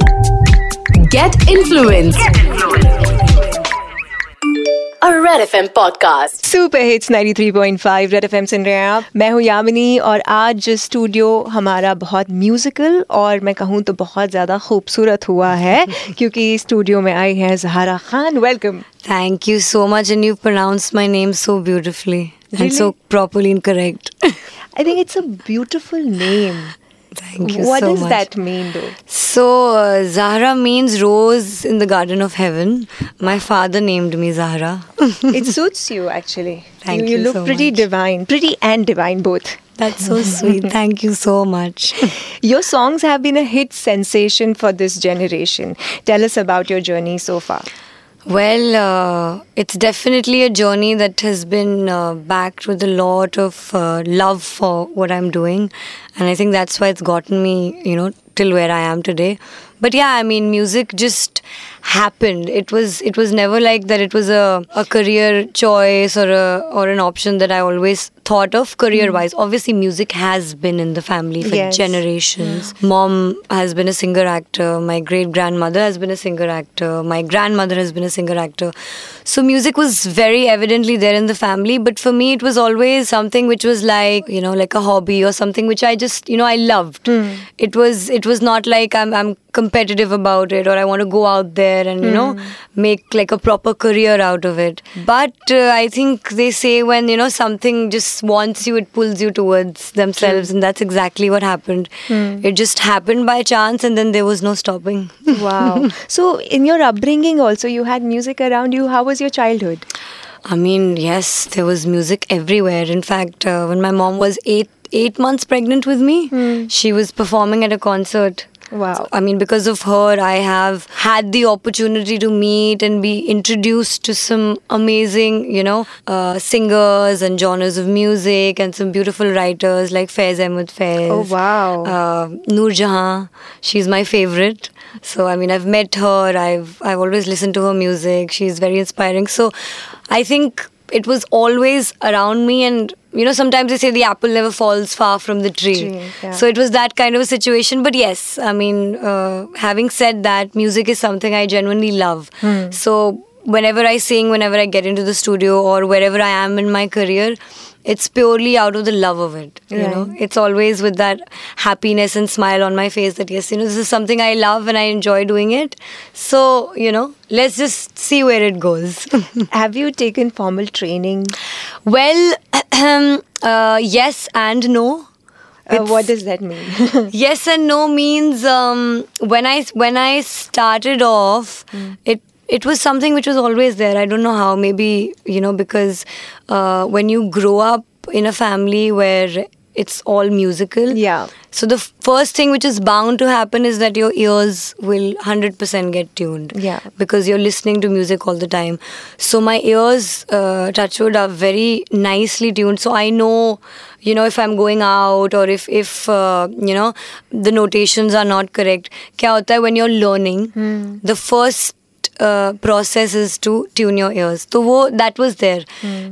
Get influence. Get influence. सुन रहे हैं आप। मैं हूँ यामिनी और आज जो स्टूडियो हमारा बहुत म्यूजिकल और मैं कहूँ तो बहुत ज़्यादा खूबसूरत हुआ है क्योंकि स्टूडियो में आई है Zahara Khan welcome thank you so much and you pronounce my name so beautifully so properly in correct I think it's a beautiful name Thank you What so does much. that mean though? So, uh, Zahra means rose in the garden of heaven. My father named me Zahra. It suits you actually. Thank you. you look so pretty much. divine, pretty and divine both. That's so sweet. Thank you so much. Your songs have been a hit sensation for this generation. Tell us about your journey so far. Well, uh, it's definitely a journey that has been uh, backed with a lot of uh, love for what I'm doing. And I think that's why it's gotten me, you know, till where I am today. But yeah, I mean, music just happened. It was it was never like that. It was a, a career choice or a or an option that I always thought of career wise. Mm. Obviously, music has been in the family for Yes. generations. Mom has been a singer actor. My great grandmother has been a singer actor. My grandmother has been a singer actor. So music was very evidently there in the family. But for me, it was always something which was like you know like a hobby or something which I just you know I loved. Mm. It was it was not like I'm I'm competitive about it or I want to go out there and you know make like a proper career out of it. But uh, I think they say when you know something just wants you, it pulls you towards themselves, and that's exactly what happened. It just happened by chance, and then there was no stopping. Wow. so, in your upbringing, also, you had music around you. How was your childhood? I mean, yes, there was music everywhere. In fact, uh, when my mom was eight eight months pregnant with me, she was performing at a concert. Wow. I mean, because of her, I have had the opportunity to meet and be introduced to some amazing, you know, uh, singers and genres of music and some beautiful writers like Faiz Ahmed Faiz. Oh, wow. Uh, Noor Jahan, she's my favorite. So I mean, I've met her. I've I've always listened to her music. She's very inspiring. So I think it was always around me and you know sometimes they say the apple never falls far from the tree Tree, yeah. so it was that kind of a situation but yes i mean uh, having said that music is something i genuinely love Hmm. so whenever i sing whenever i get into the studio or wherever i am in my career it's purely out of the love of it you know? It's always with that happiness and smile on my face that yes you know this is something i love and i enjoy doing it. So you know let's just see where it goes. Have you taken formal training? well uh, yes and no. Uh, what does that mean? yes and no means um, when I when I started off, it it was something which was always there. I don't know how. Maybe you know because uh, when you grow up in a family where it's all musical. Yeah. So the f- first thing which is bound to happen is that your ears will 100% get tuned. Yeah. Because you're listening to music all the time. So my ears, uh, are very nicely tuned. So I know, you know, if I'm going out or if, if uh, you know, the notations are not correct. Kya hota hai when you're learning, hmm. the first uh, process is to tune your ears. तो वो that was there.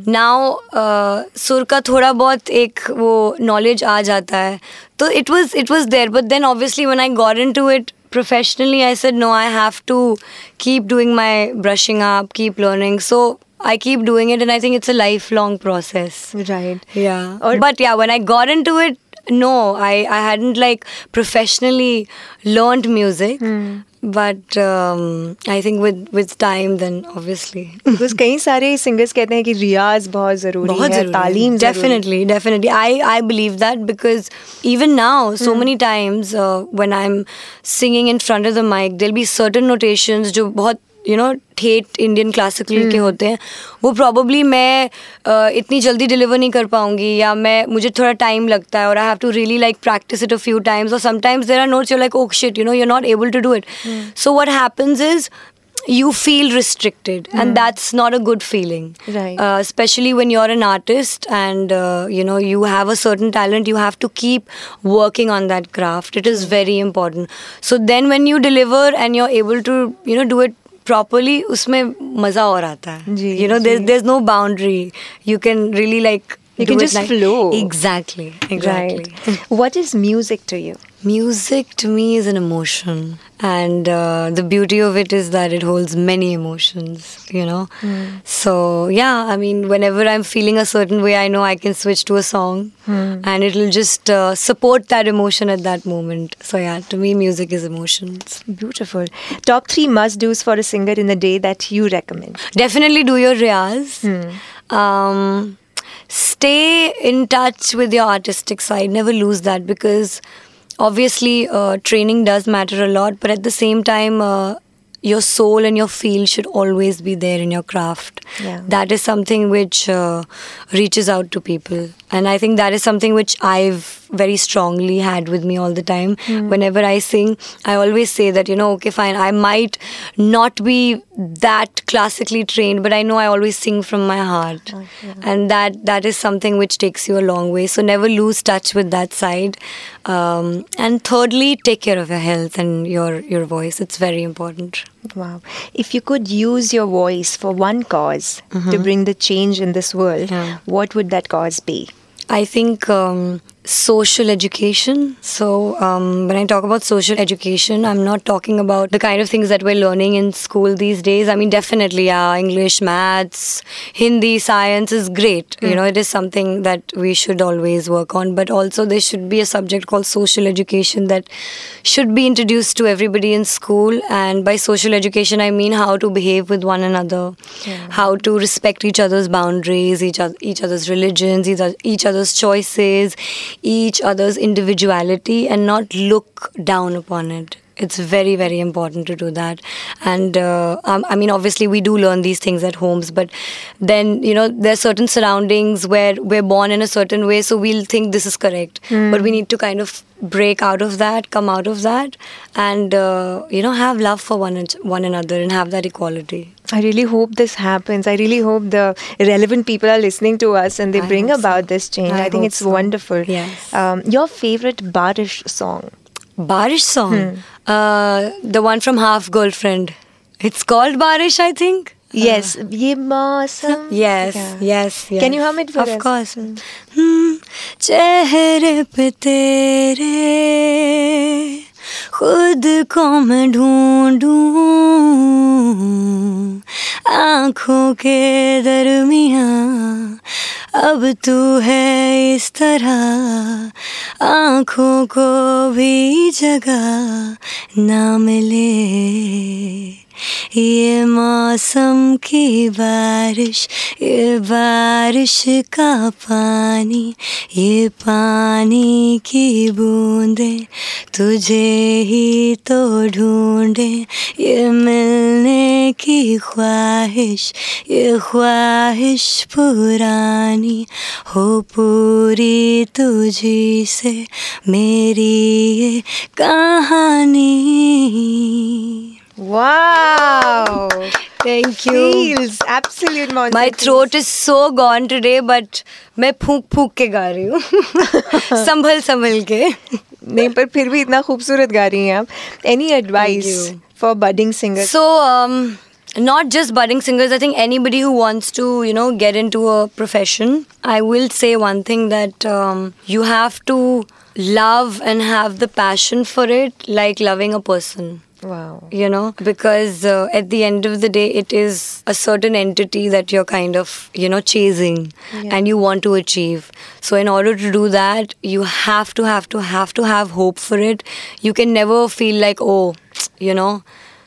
Now uh, सुर का थोड़ा बहुत एक वो knowledge आ जाता है. तो it was it was there. But then obviously when I got into it professionally, I said no, I have to keep doing my brushing up, keep learning. So I keep doing it, and I think it's a lifelong process. right. Yeah. Or- but yeah, when I got into it, no, I, I hadn't like professionally learned music. But um, I think with with time, then obviously. Because कई सारे singers कहते हैं कि रियाज बहुत जरूरी बहुत है जरूरी तालीम है. definitely definitely I I believe that because even now so many times uh, when I'm singing in front of the mic there'll be certain notations जो बहुत यू नो ठेठ इंडियन क्लासिकल के hmm. होते हैं वो प्रॉबली मैं uh, इतनी जल्दी डिलीवर नहीं कर पाऊँगी या मैं मुझे थोड़ा टाइम लगता है और I have to really like practice it a few times और sometimes there are not you like okay shit you know you are not able to do it so what happens is you feel restricted and that's not a good feeling specially when you are an artist and you know you have a certain talent you have to keep working on that craft it is very important so then when you deliver and you are able to you know do it properly उसमें मज़ा और आता है। You know there there is no boundary you can really like You can just flow. Exactly. Exactly. Right. what is music to you? Music to me is an emotion, and uh, the beauty of it is that it holds many emotions, you know. So, yeah, I mean, whenever I'm feeling a certain way, I know I can switch to a song and it'll just uh, support that emotion at that moment. So, yeah, to me, music is emotions. Beautiful. Top three must do's for a singer in the day that you recommend. Definitely do your riyaz. Um, stay in touch with your artistic side. Never lose that because obviously uh, training does matter a lot, but at the same time, uh, your soul and your feel should always be there in your craft. Yeah. That is something which uh, reaches out to people. And I think that is something which I've very strongly had with me all the time. Whenever I sing, I always say that, you know, okay, fine, I might not be that classically trained, but I know I always sing from my heart. And that that is something which takes you a long way. So never lose touch with that side. Um, and thirdly, take care of your health and your, your voice. It's very important. Wow. If you could use your voice for one cause to bring the change in this world, Yeah. what would that cause be? I think um, social education. So, um, when I talk about social education, I'm not talking about the kind of things that we're learning in school these days. I mean, definitely, yeah, English, maths, Hindi, science is great. You know, it is something that we should always work on. But also, there should be a subject called social education that should be introduced to everybody in school. And by social education, I mean how to behave with one another, how to respect each other's boundaries, each, other, each other's religions, each, each other's choices, each other's individuality, and not look down upon it. It's very, very important to do that. And uh, um, I mean, obviously, we do learn these things at homes, but then, you know, there are certain surroundings where we're born in a certain way, so we'll think this is correct. But we need to kind of break out of that, come out of that, and, uh, you know, have love for one, one another and have that equality. I really hope this happens. I really hope the relevant people are listening to us and they I bring hope so. about this change. I, I think it's so. wonderful. Yes. Um, your favorite Barish song? Barish song. Uh, the one from Half Girlfriend. It's called Barish, I think. Yes. Ye mausam. Yes, Yeah. yes, yes. Can you hum it for of us? course. Hmm. चेहरे पे तेरे खुद को मैं ढूंढूं आँखों के दरमिया अब तू है इस तरह, आँखों को भी जगह ना मिले। ये मौसम की बारिश, ये बारिश का पानी, ये पानी की बूंदे तुझे ही तो ढूंढे। ये मिलने की ख्वाहिश, ये ख्वाहिश पुरानी, हो पूरी तुझी से मेरी ये कहानी। Wow. Thank you. Feels absolute monster. My throat is so gone today, but मैं फूक फूक के गा रही हूँ संभल संभल के नहीं पर फिर भी इतना खूबसूरत गा रही हैं आप any advice you. For budding singers So, um, not just budding singers, I think anybody who wants to, you know, get into a profession, I will say one thing that um, you have to love and have the passion for it like loving a person. wow. You know because uh, at the end of the day it is a certain entity that you're kind of you know chasing Yeah. and you want to achieve. So in order to do that you have to have to have to have hope for it. You can never feel like oh you know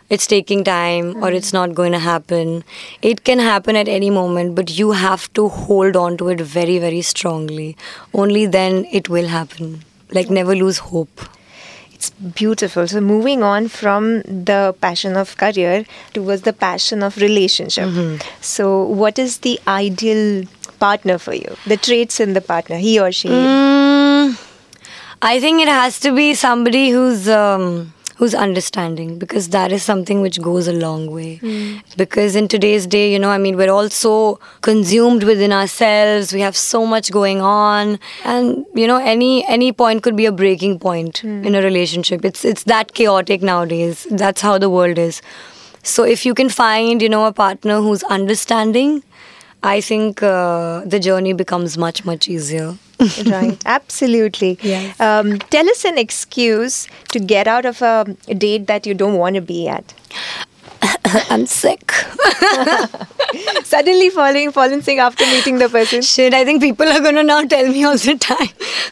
it's taking time or it's not going to happen. It can happen at any moment but you have to hold on to it very very strongly. Only then it will happen. Like never lose hope It's beautiful. So moving on from the passion of career towards the passion of relationship. So what is the ideal partner for you? The traits in the partner, he or she. Mm, I think it has to be somebody who's um, who's understanding because that is something which goes a long way. Because in today's day, you know, I mean, we're all so consumed within ourselves. We have so much going on, and you know, any any point could be a breaking point in a relationship. It's it's that chaotic nowadays. That's how the world is. So if you can find, you know, a partner who's understanding I think uh, the journey becomes much much easier. right, absolutely. Yes. Um, tell us an excuse to get out of a date that you don't want to be at. I'm sick. Suddenly falling, fallen sick after meeting the person. Shit, I think people are gonna now tell me all the time.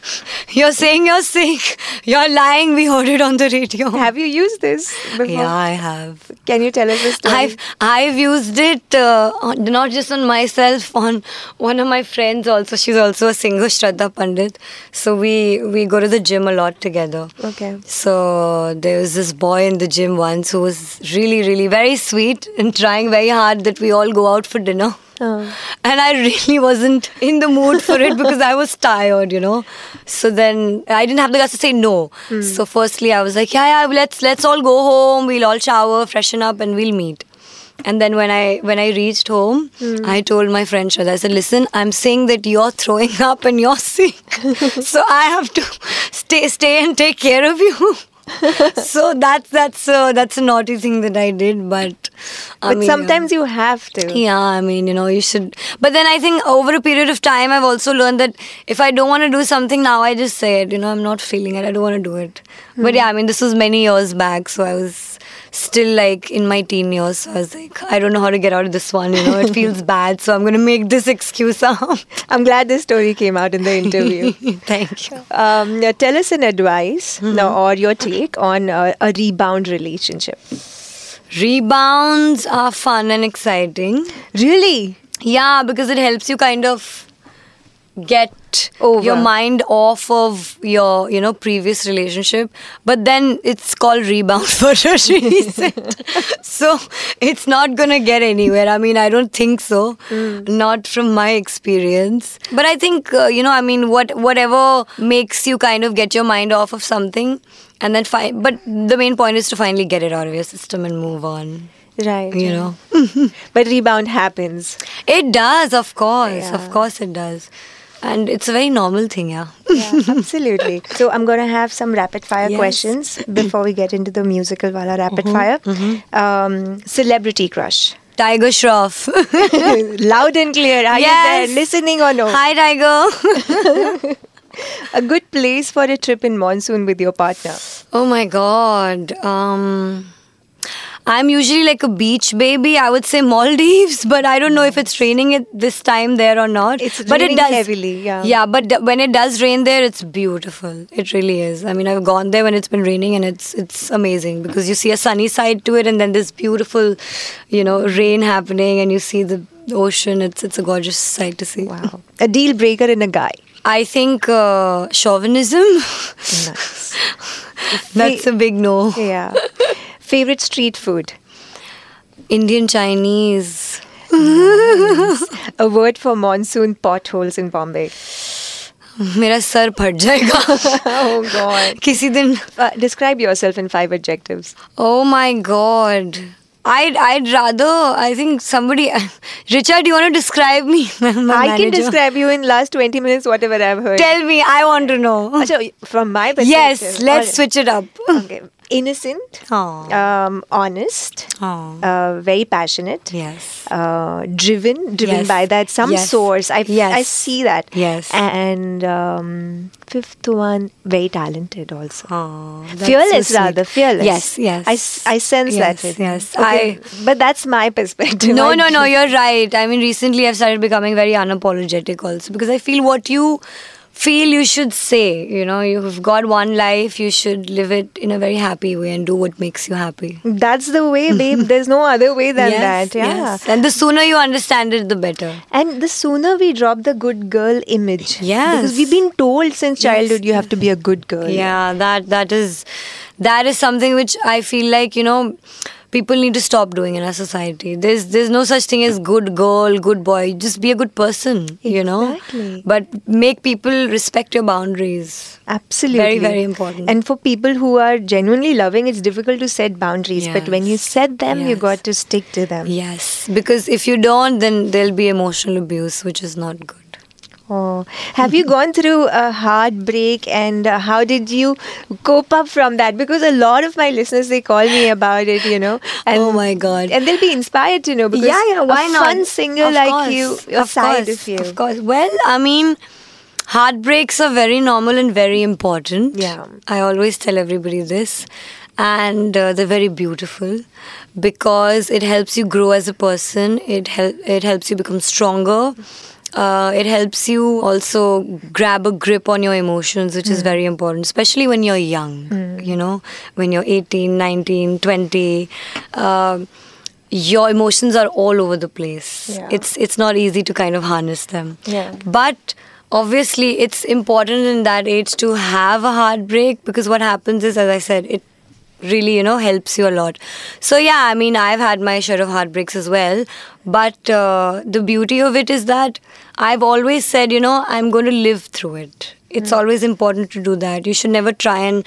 You're saying you're sick. You're lying. We heard it on the radio. Have you used this before? yeah, I have. Can you tell us the story? I've I've used it uh, on, not just on myself, on one of my friends also. She's also a singer, Shraddha Pandit. So we we go to the gym a lot together. Okay. So there was this boy in the gym once who was really, really very sweet and trying very hard that we all go out for dinner. Oh. And I really wasn't in the mood for it because I was tired, you know. So then I didn't have the guts to say no. Hmm. So firstly I was like, yeah, yeah, let's let's all go home. We'll all shower, freshen up, and we'll meet. And then when I when I reached home, hmm. I told my friend Shraddha, I said, listen, I'm saying that you're throwing up and you're sick. so I have to stay stay and take care of you. so that's that's uh, that's a naughty thing that I did, but I But mean, sometimes you have to. yeah, I mean, you know, you should. But then I think over a period of time, I've also learned that if I don't want to do something now, I just say it. You know, I'm not feeling it. I don't want to do it. But yeah, I mean, this was many years back, so I was still like in my teen years. So I was like, I don't know how to get out of this one. You know, it feels bad, so I'm gonna make this excuse up. I'm glad this story came out in the interview. Thank you. um, tell us an advice no, or your take on uh, a rebound relationship. Rebounds are fun and exciting. Really? Yeah, because it helps you kind of get Over. your mind off of your, you know, previous relationship. But then it's called rebound for reason. so it's not gonna get anywhere. I mean, I don't think so. Not from my experience. But I think uh, you know, I mean, what whatever makes you kind of get your mind off of something, and then find. But the main point is to finally get it out of your system and move on. Right. You know. But rebound happens. It does, of course. Yeah. Of course, it does. And it's a very normal thing, yeah. Yeah, absolutely. So I'm going to have some rapid fire Yes. questions before we get into the musical wala rapid fire. Um, celebrity crush. Tiger Shroff. Loud and clear. Are Yes. you there? Listening or no? Hi, Tiger. A good place for a trip in monsoon with your partner. oh my God. Um, I'm usually like a beach baby. I would say Maldives, but I don't know if it's raining at this time there or not. It's but raining it does heavily, yeah. Yeah, but d- when it does rain there, it's beautiful. It really is. I mean, I've gone there when it's been raining, and it's it's amazing because you see a sunny side to it, and then this beautiful, you know, rain happening, and you see the ocean. It's it's a gorgeous sight to see. Wow. A deal breaker in a guy. I think uh, chauvinism. Nice. That's a big no. Yeah. Favorite street food. Indian Chinese. A word for monsoon potholes in Bombay. मेरा सर फट जाएगा Oh God. किसी दिन Uh, describe yourself in five adjectives. Oh my god. I'd I'd rather I think somebody Richard, you want to describe me? My I can manager. describe you in last 20 minutes, whatever I've heard. Tell me, I want to know. Acha, from my perspective. Yes, let's Alright. switch it up. Okay. Innocent, um, honest, uh, very passionate, Yes. uh, driven, driven Yes. by that some Yes. source. I, Yes. I see that. Yes. And um, fifth one, very talented also. Fearless, so rather fearless. Yes, yes. I, I sense that. Yes, you. yes. Okay, But that's my perspective. No, I- no, no, you're right. I mean, recently I've started becoming very unapologetic also because I feel what you feel you should say. You know, you've got one life, you should live it in a very happy way and do what makes you happy. That's the way, babe. There's no other way than yes, that. Yeah. yes. And the sooner you understand it, the better. And the sooner we drop the good girl image. Yes. Because we've been told since childhood you have to be a good girl. Yeah, that that is that is something which I feel like you know people need to stop doing in our society. There's there's no such thing as good girl, good boy. Just be a good person, you know. Exactly. But make people respect your boundaries. Absolutely. Very, very important. And for people who are genuinely loving, it's difficult to set boundaries. But when you set them, you got to stick to them. Yes, because if you don't, then there'll be emotional abuse, which is not good. Oh, have you gone through a heartbreak and uh, how did you cope up from that? Because a lot of my listeners they call me about it, you know. And, Oh my God. And they'll be inspired to know because yeah, yeah, why a not? fun singer Of like course, you, a of course, of you. Of course. Well, I mean, heartbreaks are very normal and very important. Yeah. I always tell everybody this. And uh, they're very beautiful because it helps you grow as a person. It hel- it helps you become stronger. Uh, it helps you also grab a grip on your emotions, which Hmm. is very important, especially when you're young. You know, when you're 18, 19, 20. Um your emotions are all over the place. Yeah. It's it's not easy to kind of harness them. Yeah. But obviously, it's important in that age to have a heartbreak because what happens is, as I said, it really you know helps you a lot. So yeah, I mean, I've had my share of heartbreaks as well. But uh, the beauty of it is that I've always said, you know, I'm going to live through it. It's always important to do that. You should never try and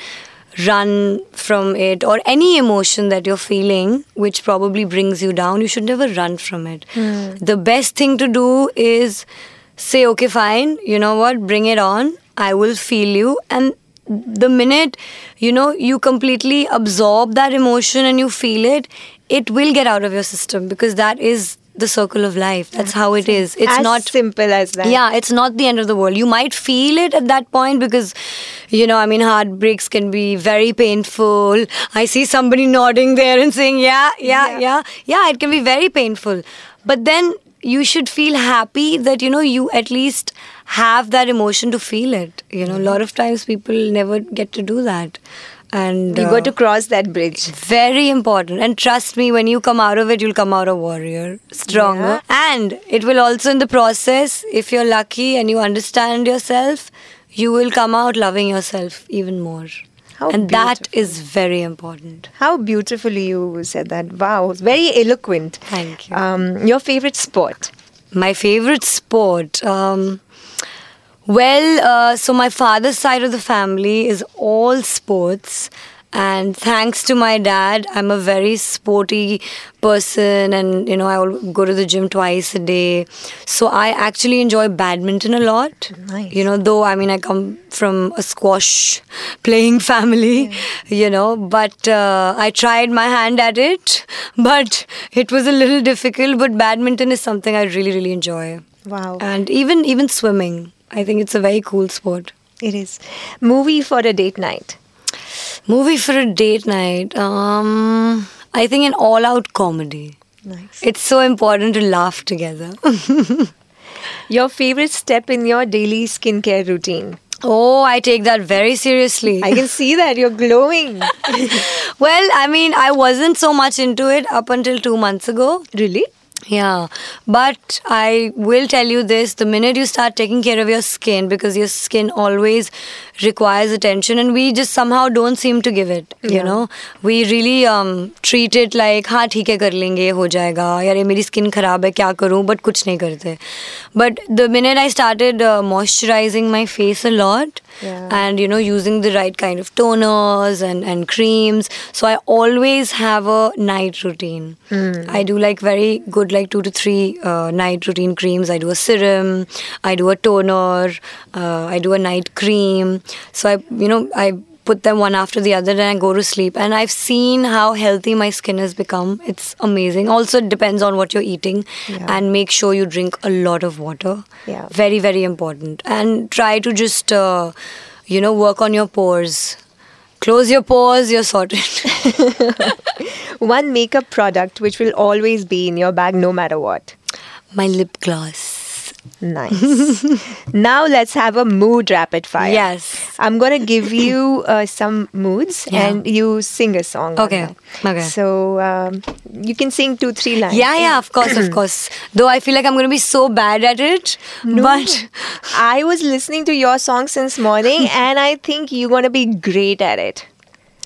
run from it or any emotion that you're feeling which probably brings you down you should never run from it the best thing to do is say okay fine you know what bring it on i will feel you and the minute you know you completely absorb that emotion and you feel it it will get out of your system because that is the circle of life that's how it is it's as not simple as that. yeah, it's not the end of the world. You might feel it at that point because, you know, I mean, heartbreaks can be very painful. I see somebody nodding there and saying, yeah, yeah, Yeah. yeah, yeah, it can be very painful. But then you should feel happy that, you know, you at least have that emotion to feel it. You know, a lot of times people never get to do that. And You uh, got to cross that bridge. very important. And trust me, when you come out of it, you'll come out a warrior, stronger. And it will also, in the process, if you're lucky and you understand yourself, you will come out loving yourself even more. How and that is very important. How beautifully you said that. Wow, very eloquent. Thank you. Um, your favorite sport? My favorite sport. Um, well, uh, so my father's side of the family is all sports. And thanks to my dad, I'm a very sporty person, and you know, I will go to the gym twice a day. So I actually enjoy badminton a lot. Nice. You know, though I mean, I come from a squash playing family, you know, but uh, I tried my hand at it, but it was a little difficult. But badminton is something I really, really enjoy Wow, and even even swimming i think it's a very cool sport it is. Movie for a date night. movie for a date night um i think an all out comedy Nice. it's so important to laugh together Your favorite step in your daily skincare routine? oh i take that very seriously I can see that you're glowing. well i mean i wasn't so much into it up until 2 months ago really? Yeah, but I will tell you this the minute you start taking care of your skin, because your skin always requires attention and we just somehow don't seem to give it yeah. you know? We really um, treat it like ha theek hai kar lenge ho jayega yaar ye meri skin kharab hai kya karu but kuch nahi karte but the minute i started uh, moisturizing my face a lot yeah. and you know using the right kind of toners and and creams so i always have a night routine. Mm. i do like very good like 2 to 3 uh, night routine creams. I do a serum i do a toner uh, i do a night cream so i you know i put them one after the other and I go to sleep. And I've seen how healthy my skin has become. It's amazing. Also, it depends on what you're eating. Yeah. And make sure you drink a lot of water. Yeah. Very, very important. And try to just, uh, you know, work on your pores. Close your pores, you're sorted. One makeup product which will always be in your bag no matter what. my lip gloss. Nice. now let's have a mood rapid fire. Yes. I'm going to give you uh, some moods Yeah. and you sing a song. Okay, okay. So um, you can sing two, three lines. Yeah, yeah, of course, of course. Though I feel like I'm going to be so bad at it. But I was listening to your song since morning and I think you're going to be great at it.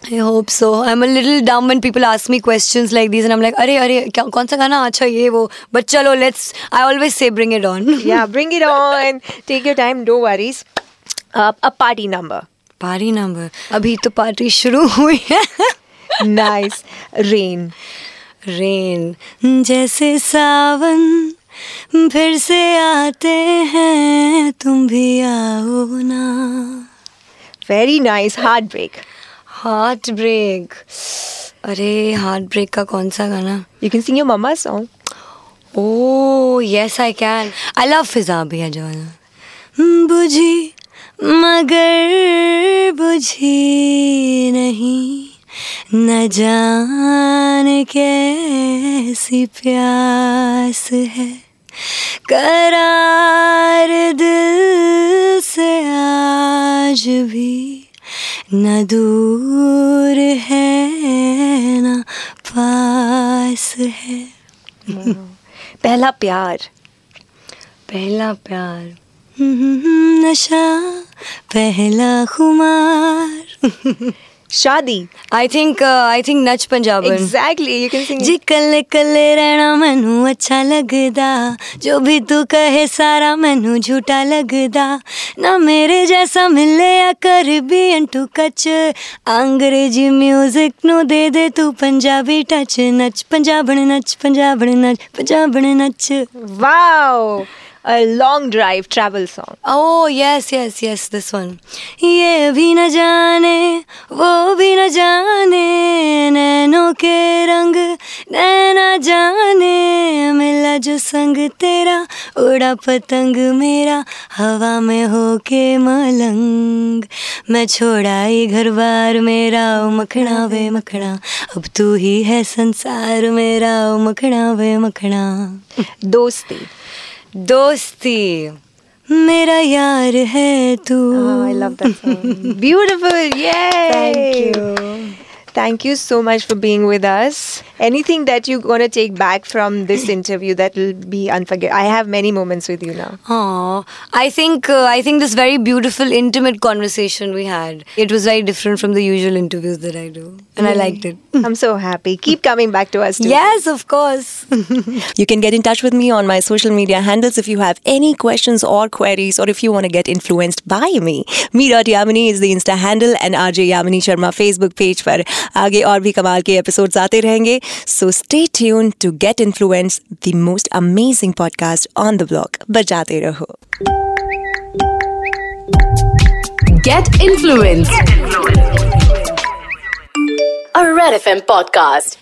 I hope so I am a little dumb and people ask me question like this and I like अरे अरे क्या कौन सा गाना? अच्छा ये वो. But चलो let's I always say bring it on या bring it on take your time do worries a party number party number अभी तो पार्टी शुरू हुई है। नाइस रेन रेन जैसे सावन फिर से आते हैं तुम भी आओ ना। Very nice heart break heart break अरे हार्ट ब्रेक का कौन सा गाना? You can sing your mama song Oh, yes, I can. I love फिजा भैया जवाना बुझी मगर बुझी नहीं। न जान कैसी प्यास है। करार दिल से आज भी। न दूर है न पास है। पहला प्यार। पहला प्यार। नशा पहला खुमार। शादी? I think I think Nach Punjaban. Exactly you can sing जी कल्ले कल्ले रहना मैनू अच्छा लगदा। जो भी तू कहे सारा मैनू झूठा लगदा। ना मेरे जैसा मिले या कर भी अंटू कच। अंग्रेज़ी म्यूज़िक नु दे दे तू Punjabi touch Nach Punjaban Nach Punjaban Nach Punjaban Nach. Wow a long drive travel song. Oh yes yes yes this one. ये भी न जाने वो भी न जाने नैनों के रंग नैना जाने मिला जो संग तेरा उड़ा पतंग मेरा हवा में होके मलंग। मैं छोड़ा ही घर बार मेरा ओ मखना वे मखना अब तू ही है संसार मेरा ओ मखना वे मखना दोस्ती। दोस्ती। मेरा यार है तू। I love that song beautiful yes thank you Thank you so much for being with us. Anything that you're going to take back from this interview that will be unforgettable? I have many moments with you now. Aw, I think uh, I think this very beautiful, intimate conversation we had. It was very different from the usual interviews that I do, and I liked it. I'm so happy. Keep coming back to us. Too. yes, of course. You can get in touch with me on my social media handles if you have any questions or queries or if you want to get influenced by me. Me.Yamini is the Insta handle and RJ Yamini Sharma Facebook page पर आगे और भी कमाल के episode आते रहेंगे। So stay tune to get influence the most amazing podcast on the blog बजाते रहो। Get influence red F M podcast.